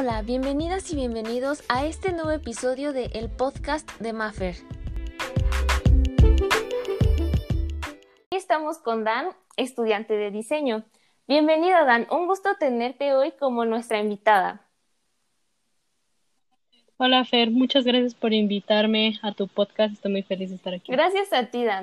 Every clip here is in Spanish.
Hola, bienvenidas y bienvenidos a este nuevo episodio de el podcast de Maffer. Aquí estamos con Dan, estudiante de diseño. Bienvenida Dan, un gusto tenerte hoy como nuestra invitada. Hola Fer, muchas gracias por invitarme a tu podcast, estoy muy feliz de estar aquí. Gracias a ti Dan.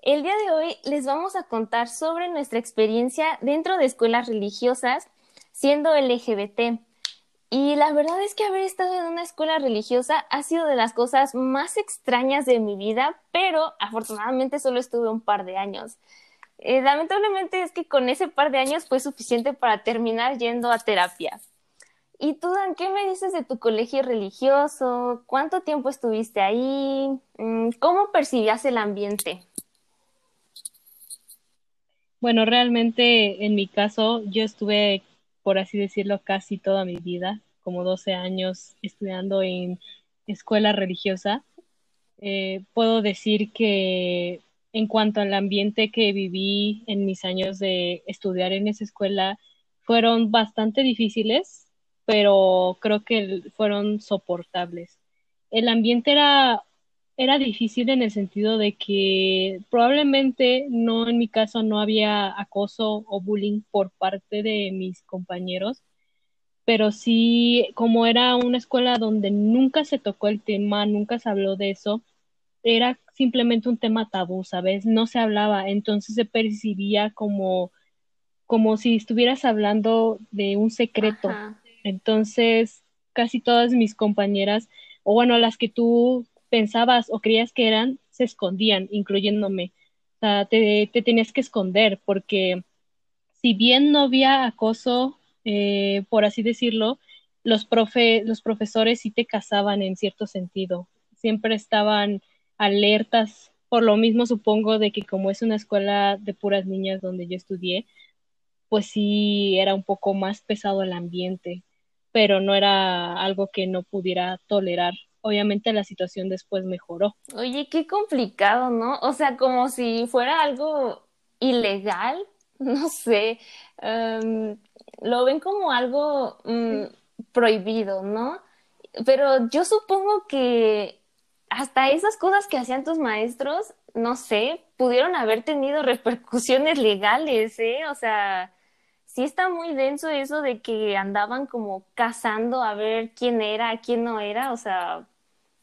El día de hoy les vamos a contar sobre nuestra experiencia dentro de escuelas religiosas siendo LGBT. Y la verdad es que haber estado en una escuela religiosa ha sido de las cosas más extrañas de mi vida, pero afortunadamente solo estuve un par de años. Eh, lamentablemente es que con ese par de años fue suficiente para terminar yendo a terapia. ¿Y tú, Dan, qué me dices de tu colegio religioso? ¿Cuánto tiempo estuviste ahí? Mm, ¿Cómo percibías el ambiente? Bueno, realmente en mi caso yo estuve, por así decirlo, casi toda mi vida, como 12 años estudiando en escuela religiosa. Eh, puedo decir que en cuanto al ambiente que viví en mis años de estudiar en esa escuela, fueron bastante difíciles, pero creo que fueron soportables. El ambiente era, era difícil en el sentido de que probablemente no, en mi caso, no había acoso o bullying por parte de mis compañeros, pero sí, como era una escuela donde nunca se tocó el tema, nunca se habló de eso, era simplemente un tema tabú, ¿sabes? No se hablaba, entonces se percibía como, como si estuvieras hablando de un secreto. Entonces, casi todas mis compañeras, o bueno, las que tú pensabas o creías que eran, se escondían, incluyéndome. O sea, te, te tenías que esconder porque si bien no había acoso, eh, por así decirlo, los, profe, los profesores sí te casaban en cierto sentido. Siempre estaban alertas, por lo mismo supongo de que como es una escuela de puras niñas donde yo estudié, pues sí era un poco más pesado el ambiente, pero no era algo que no pudiera tolerar. Obviamente la situación después mejoró. Oye, qué complicado, ¿no? O sea, como si fuera algo ilegal, no sé, em, lo ven como algo mm, prohibido, ¿no? Pero yo supongo que hasta esas cosas que hacían tus maestros, no sé, pudieron haber tenido repercusiones legales, ¿eh? O sea, sí está muy denso eso de que andaban como cazando a ver quién era, quién no era, o sea,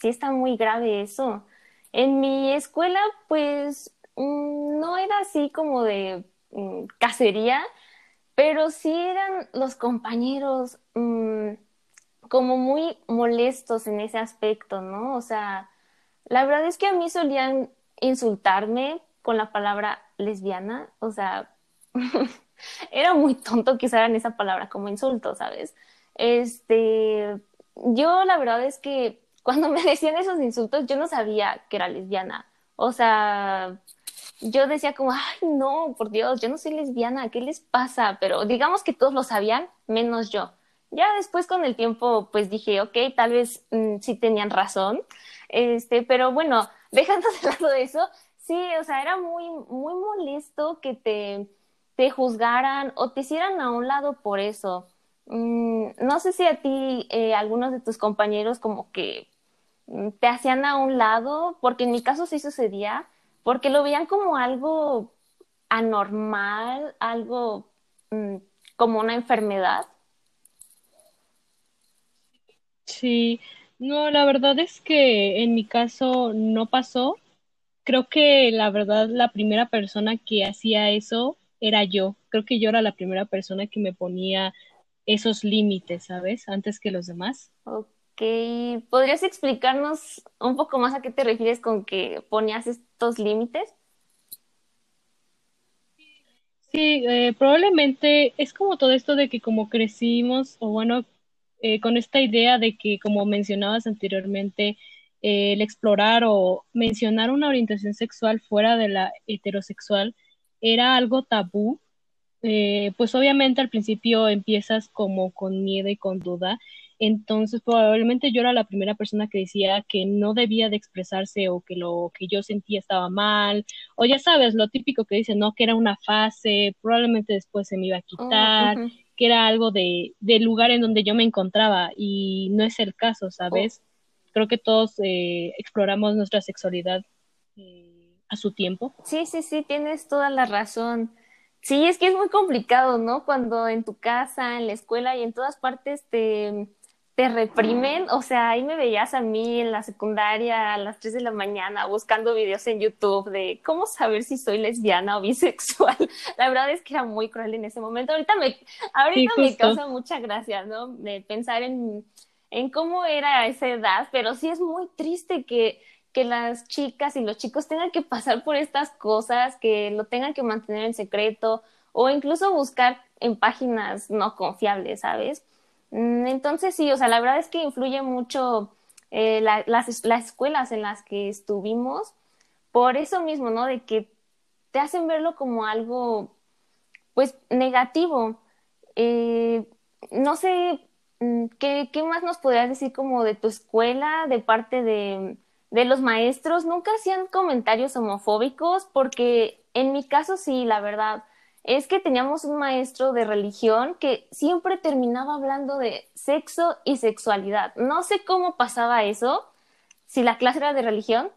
sí está muy grave eso. En mi escuela, pues, mm, no era así como de mm, cacería, pero sí eran los compañeros como muy molestos en ese aspecto, ¿no? O sea, la verdad es que a mí solían insultarme con la palabra lesbiana, o sea, era muy tonto que usaran esa palabra como insulto, ¿sabes? Este, yo la verdad es que cuando me decían esos insultos yo no sabía que era lesbiana, o sea, yo decía como, ay, no, por Dios, yo no soy lesbiana, ¿qué les pasa? Pero digamos que todos lo sabían, menos yo. Ya después con el tiempo, pues dije, ok, tal vez mm, sí tenían razón, este, pero bueno, dejando de lado eso, sí, o sea, era muy, muy molesto que te, te juzgaran o te hicieran a un lado por eso. Mm, no sé si a ti, eh, algunos de tus compañeros como que mm, te hacían a un lado, porque en mi caso sí sucedía, porque lo veían como algo anormal, algo como una enfermedad. Sí, no, la verdad es que en mi caso no pasó. Creo que la verdad la primera persona que hacía eso era yo. Creo que yo era la primera persona que me ponía esos límites, ¿sabes? Antes que los demás. Ok, ¿podrías explicarnos un poco más a qué te refieres con que ponías estos límites? Sí, eh, probablemente es como todo esto de que como crecimos, o bueno, eh, con esta idea de que, como mencionabas anteriormente, eh, el explorar o mencionar una orientación sexual fuera de la heterosexual era algo tabú, pues obviamente al principio empiezas como con miedo y con duda, entonces probablemente yo era la primera persona que decía que no debía de expresarse o que lo que yo sentía estaba mal, o ya sabes, lo típico que dicen, ¿no? Que era una fase, probablemente después se me iba a quitar. que era algo de, del lugar en donde yo me encontraba y no es el caso, ¿sabes? Creo que todos eh, exploramos nuestra sexualidad eh, a su tiempo. Sí, sí, sí, tienes toda la razón. Sí, es que es muy complicado, ¿no? Cuando en tu casa, en la escuela y en todas partes te, te reprimen. O sea, ahí me veías a mí en la secundaria a las 3 de la mañana buscando videos en YouTube de cómo saber si soy lesbiana o bisexual. La verdad es que era muy cruel en ese momento. Ahorita me, ahorita me causa mucha gracia, ¿no? De pensar en, en cómo era esa edad, pero sí es muy triste que que las chicas y los chicos tengan que pasar por estas cosas, que lo tengan que mantener en secreto o incluso buscar en páginas no confiables, ¿sabes? Mm, entonces sí, o sea, la verdad es que influye mucho eh, las, escuelas en las que estuvimos, por eso mismo, ¿no? De que te hacen verlo como algo, pues, negativo. Eh, no sé, mm, ¿qué, ¿qué más nos podrías decir como de tu escuela, de parte de, de los maestros nunca hacían comentarios homofóbicos porque en mi caso sí, la verdad, es que teníamos un maestro de religión que siempre terminaba hablando de sexo y sexualidad. No sé cómo pasaba eso, si la clase era de religión,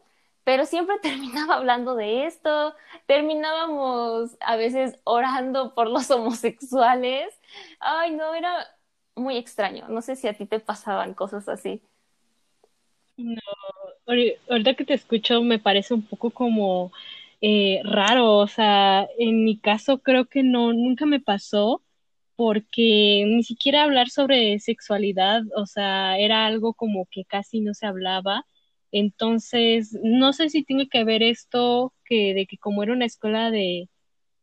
pero siempre terminaba hablando de esto, terminábamos a veces orando por los homosexuales. Ay, no, era muy extraño. No sé si a ti te pasaban cosas así. No, ahorita que te escucho me parece un poco como eh, raro, o sea, en mi caso creo que no, nunca me pasó porque ni siquiera hablar sobre sexualidad, o sea, era algo como que casi no se hablaba. Entonces, no sé si tiene que ver esto que de que como era una escuela de,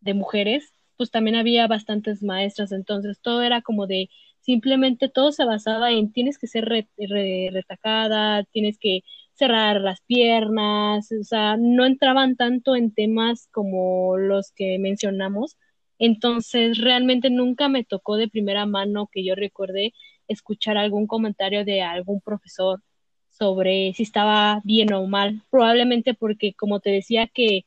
de mujeres, pues también había bastantes maestras, entonces todo era como de simplemente todo se basaba en tienes que ser retacada, tienes que cerrar las piernas, o sea, no entraban tanto en temas como los que mencionamos. Entonces, realmente nunca me tocó de primera mano que yo recuerde escuchar algún comentario de algún profesor sobre si estaba bien o mal. Probablemente porque, como te decía, que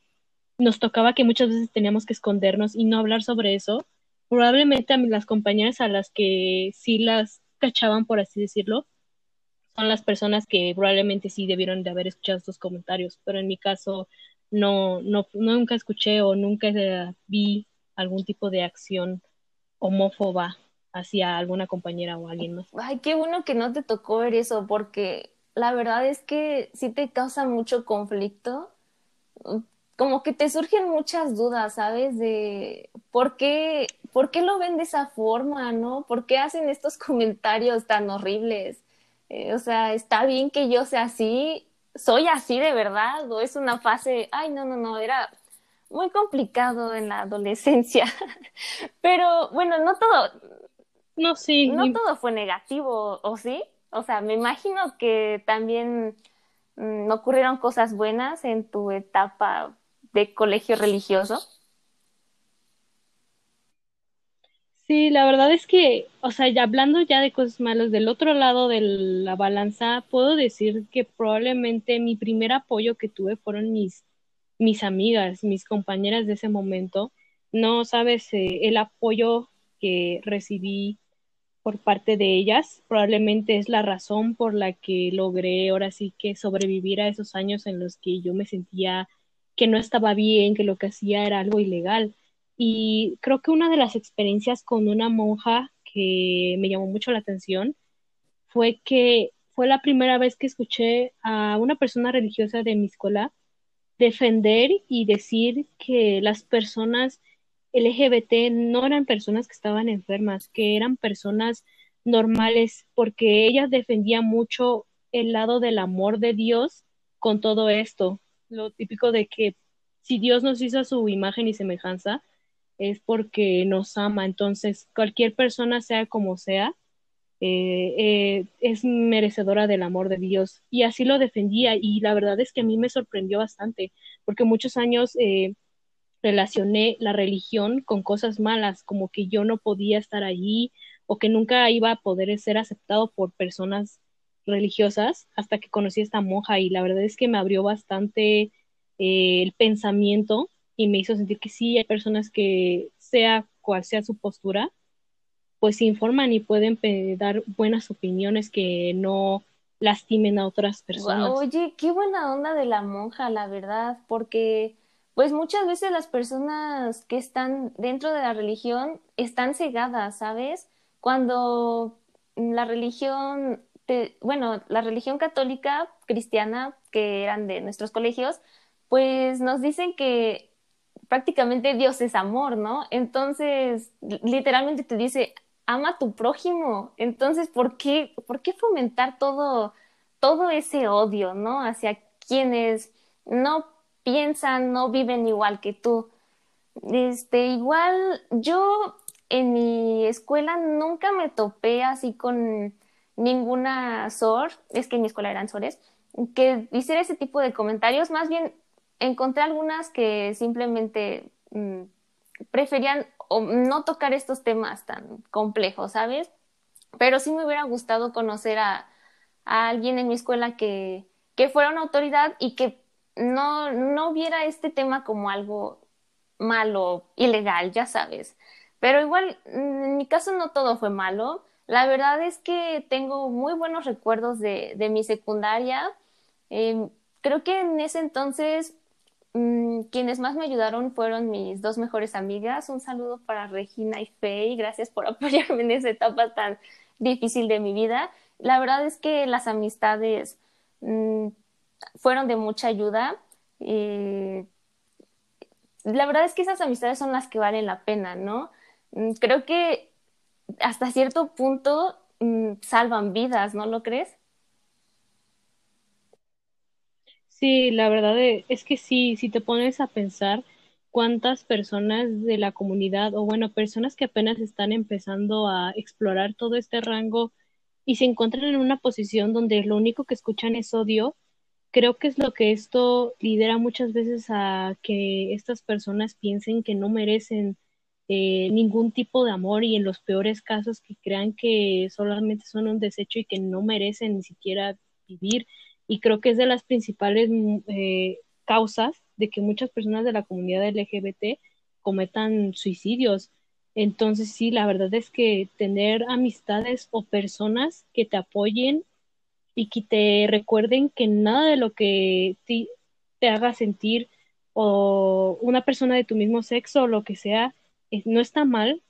nos tocaba que muchas veces teníamos que escondernos y no hablar sobre eso. Probablemente a las compañeras a las que sí las cachaban, por así decirlo, son las personas que probablemente sí debieron de haber escuchado estos comentarios, pero en mi caso no, no nunca escuché o nunca vi algún tipo de acción homófoba hacia alguna compañera o alguien más. Ay, qué bueno que no te tocó ver eso, porque la verdad es que sí te causa mucho conflicto. Como que te surgen muchas dudas, ¿sabes? De por qué, por qué lo ven de esa forma, ¿no? ¿Por qué hacen estos comentarios tan horribles? Eh, o sea, está bien que yo sea así, soy así de verdad, o es una fase, ay, no, no, no, era muy complicado en la adolescencia. Pero bueno, no todo. No, sí. No todo fue negativo, ¿o sí? O sea, me imagino que también mm, ocurrieron cosas buenas en tu etapa de colegio religioso. Sí, la verdad es que, o sea, ya hablando ya de cosas malas, del otro lado de la balanza, puedo decir que probablemente mi primer apoyo que tuve fueron mis, mis amigas, mis compañeras de ese momento. No sabes eh, el apoyo que recibí por parte de ellas, probablemente es la razón por la que logré ahora sí que sobrevivir a esos años en los que yo me sentía que no estaba bien, que lo que hacía era algo ilegal y creo que una de las experiencias con una monja que me llamó mucho la atención fue que fue la primera vez que escuché a una persona religiosa de mi escuela defender y decir que las personas LGBT no eran personas que estaban enfermas, que eran personas normales, porque ella defendía mucho el lado del amor de Dios con todo esto. Lo típico de que si Dios nos hizo su imagen y semejanza, es porque nos ama. Entonces, cualquier persona, sea como sea, eh, eh, es merecedora del amor de Dios. Y así lo defendía. Y la verdad es que a mí me sorprendió bastante, porque muchos años eh, relacioné la religión con cosas malas, como que yo no podía estar allí o que nunca iba a poder ser aceptado por personas religiosas hasta que conocí a esta monja y la verdad es que me abrió bastante el pensamiento y me hizo sentir que sí hay personas que, sea cual sea su postura, pues se informan y pueden dar buenas opiniones que no lastimen a otras personas. Oye, qué buena onda de la monja, la verdad, porque pues muchas veces las personas que están dentro de la religión están cegadas, ¿sabes? Cuando la religión, bueno, la religión católica, cristiana, que eran de nuestros colegios, pues nos dicen que prácticamente Dios es amor, ¿no? Entonces, literalmente te dice, ama a tu prójimo. Entonces, ¿por qué, por qué fomentar todo, todo ese odio, ¿no? Hacia quienes no piensan, no viven igual que tú. Este, igual yo en mi escuela nunca me topé así con ninguna SOR, es que en mi escuela eran SORES, que hiciera ese tipo de comentarios, más bien encontré algunas que simplemente mm, preferían o no tocar estos temas tan complejos, ¿sabes? Pero sí me hubiera gustado conocer a, alguien en mi escuela que, que fuera una autoridad y que no, no viera este tema como algo malo, ilegal, ya sabes. Pero igual, en mi caso no todo fue malo. La verdad es que tengo muy buenos recuerdos de, de mi secundaria. Em, creo que en ese entonces Mm, quienes más me ayudaron fueron mis dos mejores amigas. Un saludo para Regina y Faye. Gracias por apoyarme en esa etapa tan difícil de mi vida. La verdad es que las amistades mm, fueron de mucha ayuda. Eh, la verdad es que esas amistades son las que valen la pena, ¿no? Mm, creo que hasta cierto punto salvan vidas, ¿no lo crees? Sí, la verdad e, es que sí, si te pones a pensar cuántas personas de la comunidad o bueno, personas que apenas están empezando a explorar todo este rango y se encuentran en una posición donde lo único que escuchan es odio, creo que es lo que esto lidera muchas veces a que estas personas piensen que no merecen eh, ningún tipo de amor y en los peores casos que crean que solamente son un desecho y que no merecen ni siquiera vivir y creo que es de las principales mm, eh, causas de que muchas personas de la comunidad LGBT cometan suicidios. Entonces, sí, la verdad es que tener amistades o personas que te apoyen y que te recuerden que nada de lo que te, te haga sentir o una persona de tu mismo sexo o lo que sea no está mal,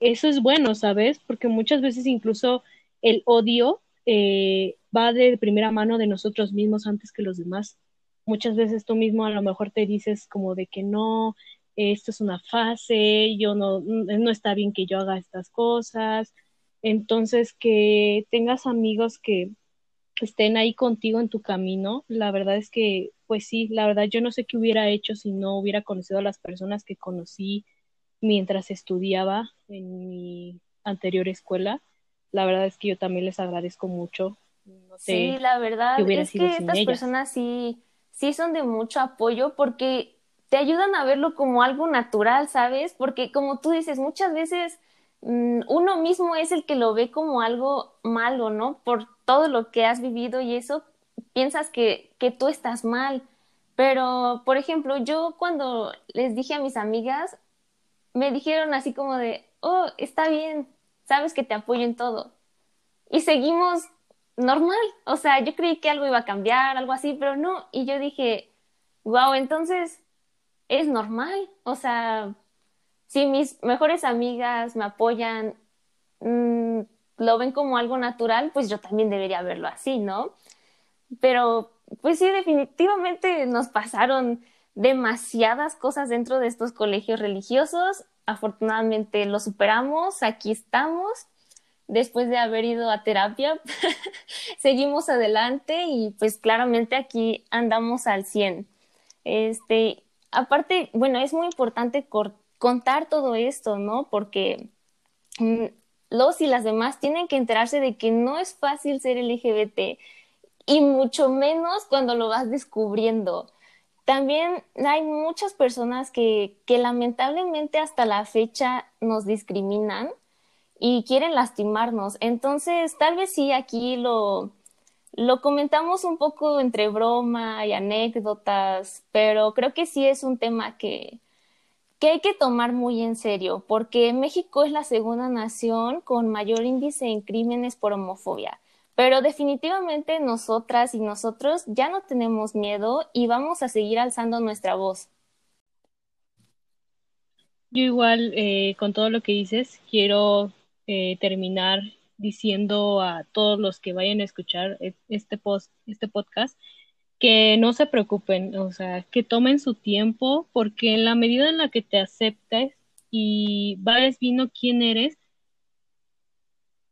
eso es bueno, ¿sabes? Porque muchas veces incluso el odio eh, va de primera mano de nosotros mismos antes que los demás. Muchas veces tú mismo a lo mejor te dices como de que no, esto es una fase, yo no, no está bien que yo haga estas cosas. Entonces, que tengas amigos que estén ahí contigo en tu camino, la verdad es que, pues sí, la verdad yo no sé qué hubiera hecho si no hubiera conocido a las personas que conocí mientras estudiaba en mi anterior escuela. La verdad es que yo también les agradezco mucho sí, la verdad es que estas personas sí, sí son de mucho apoyo porque te ayudan a verlo como algo natural, ¿sabes? Porque como tú dices, muchas veces mm, uno mismo es el que lo ve como algo malo, ¿no? Por todo lo que has vivido y eso piensas que, que tú estás mal. Pero, por ejemplo, yo cuando les dije a mis amigas, me dijeron así como de, oh, está bien, sabes que te apoyo en todo. Y seguimos normal. O sea, yo creí que algo iba a cambiar, algo así, pero no. Y yo dije, wow, entonces es normal. O sea, si mis mejores amigas me apoyan, mm, lo ven como algo natural, pues yo también debería verlo así, ¿no? Pero, pues sí, definitivamente nos pasaron demasiadas cosas dentro de estos colegios religiosos. Afortunadamente lo superamos, aquí estamos después de haber ido a terapia, seguimos adelante y pues claramente aquí andamos al 100. Este, aparte, bueno, es muy importante contar todo esto, ¿no? Porque mm, los y las demás tienen que enterarse de que no es fácil ser LGBT y mucho menos cuando lo vas descubriendo. También hay muchas personas que, que lamentablemente hasta la fecha nos discriminan y quieren lastimarnos. Entonces, tal vez sí aquí lo, lo comentamos un poco entre broma y anécdotas, pero creo que sí es un tema que, que hay que tomar muy en serio, porque México es la segunda nación con mayor índice en crímenes por homofobia. Pero definitivamente nosotras y nosotros ya no tenemos miedo y vamos a seguir alzando nuestra voz. Yo igual, eh, con todo lo que dices, quiero eh, terminar diciendo a todos los que vayan a escuchar e-, este, post, este podcast que no se preocupen, o sea, que tomen su tiempo, porque en la medida en la que te aceptes y vayas viendo quién eres,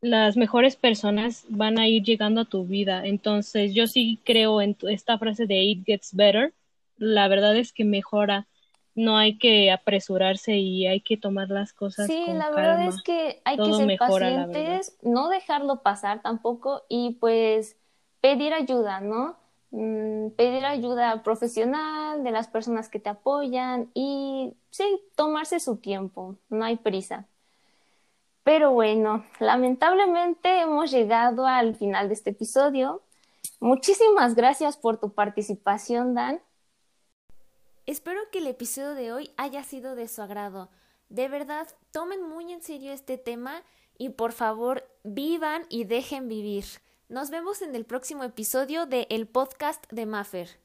las mejores personas van a ir llegando a tu vida. Entonces, yo sí creo en esta frase de It Gets Better. La verdad es que mejora. No hay que apresurarse y hay que tomar las cosas. Sí, la verdad es que hay que ser pacientes, no dejarlo pasar tampoco y pues pedir ayuda, ¿no? Mm, pedir ayuda profesional de las personas que te apoyan y sí, tomarse su tiempo, no hay prisa. Pero bueno, lamentablemente hemos llegado al final de este episodio. Muchísimas gracias por tu participación, Dan. Espero que el episodio de hoy haya sido de su agrado. De verdad, tomen muy en serio este tema y por favor vivan y dejen vivir. Nos vemos en el próximo episodio de El Podcast de Maffer.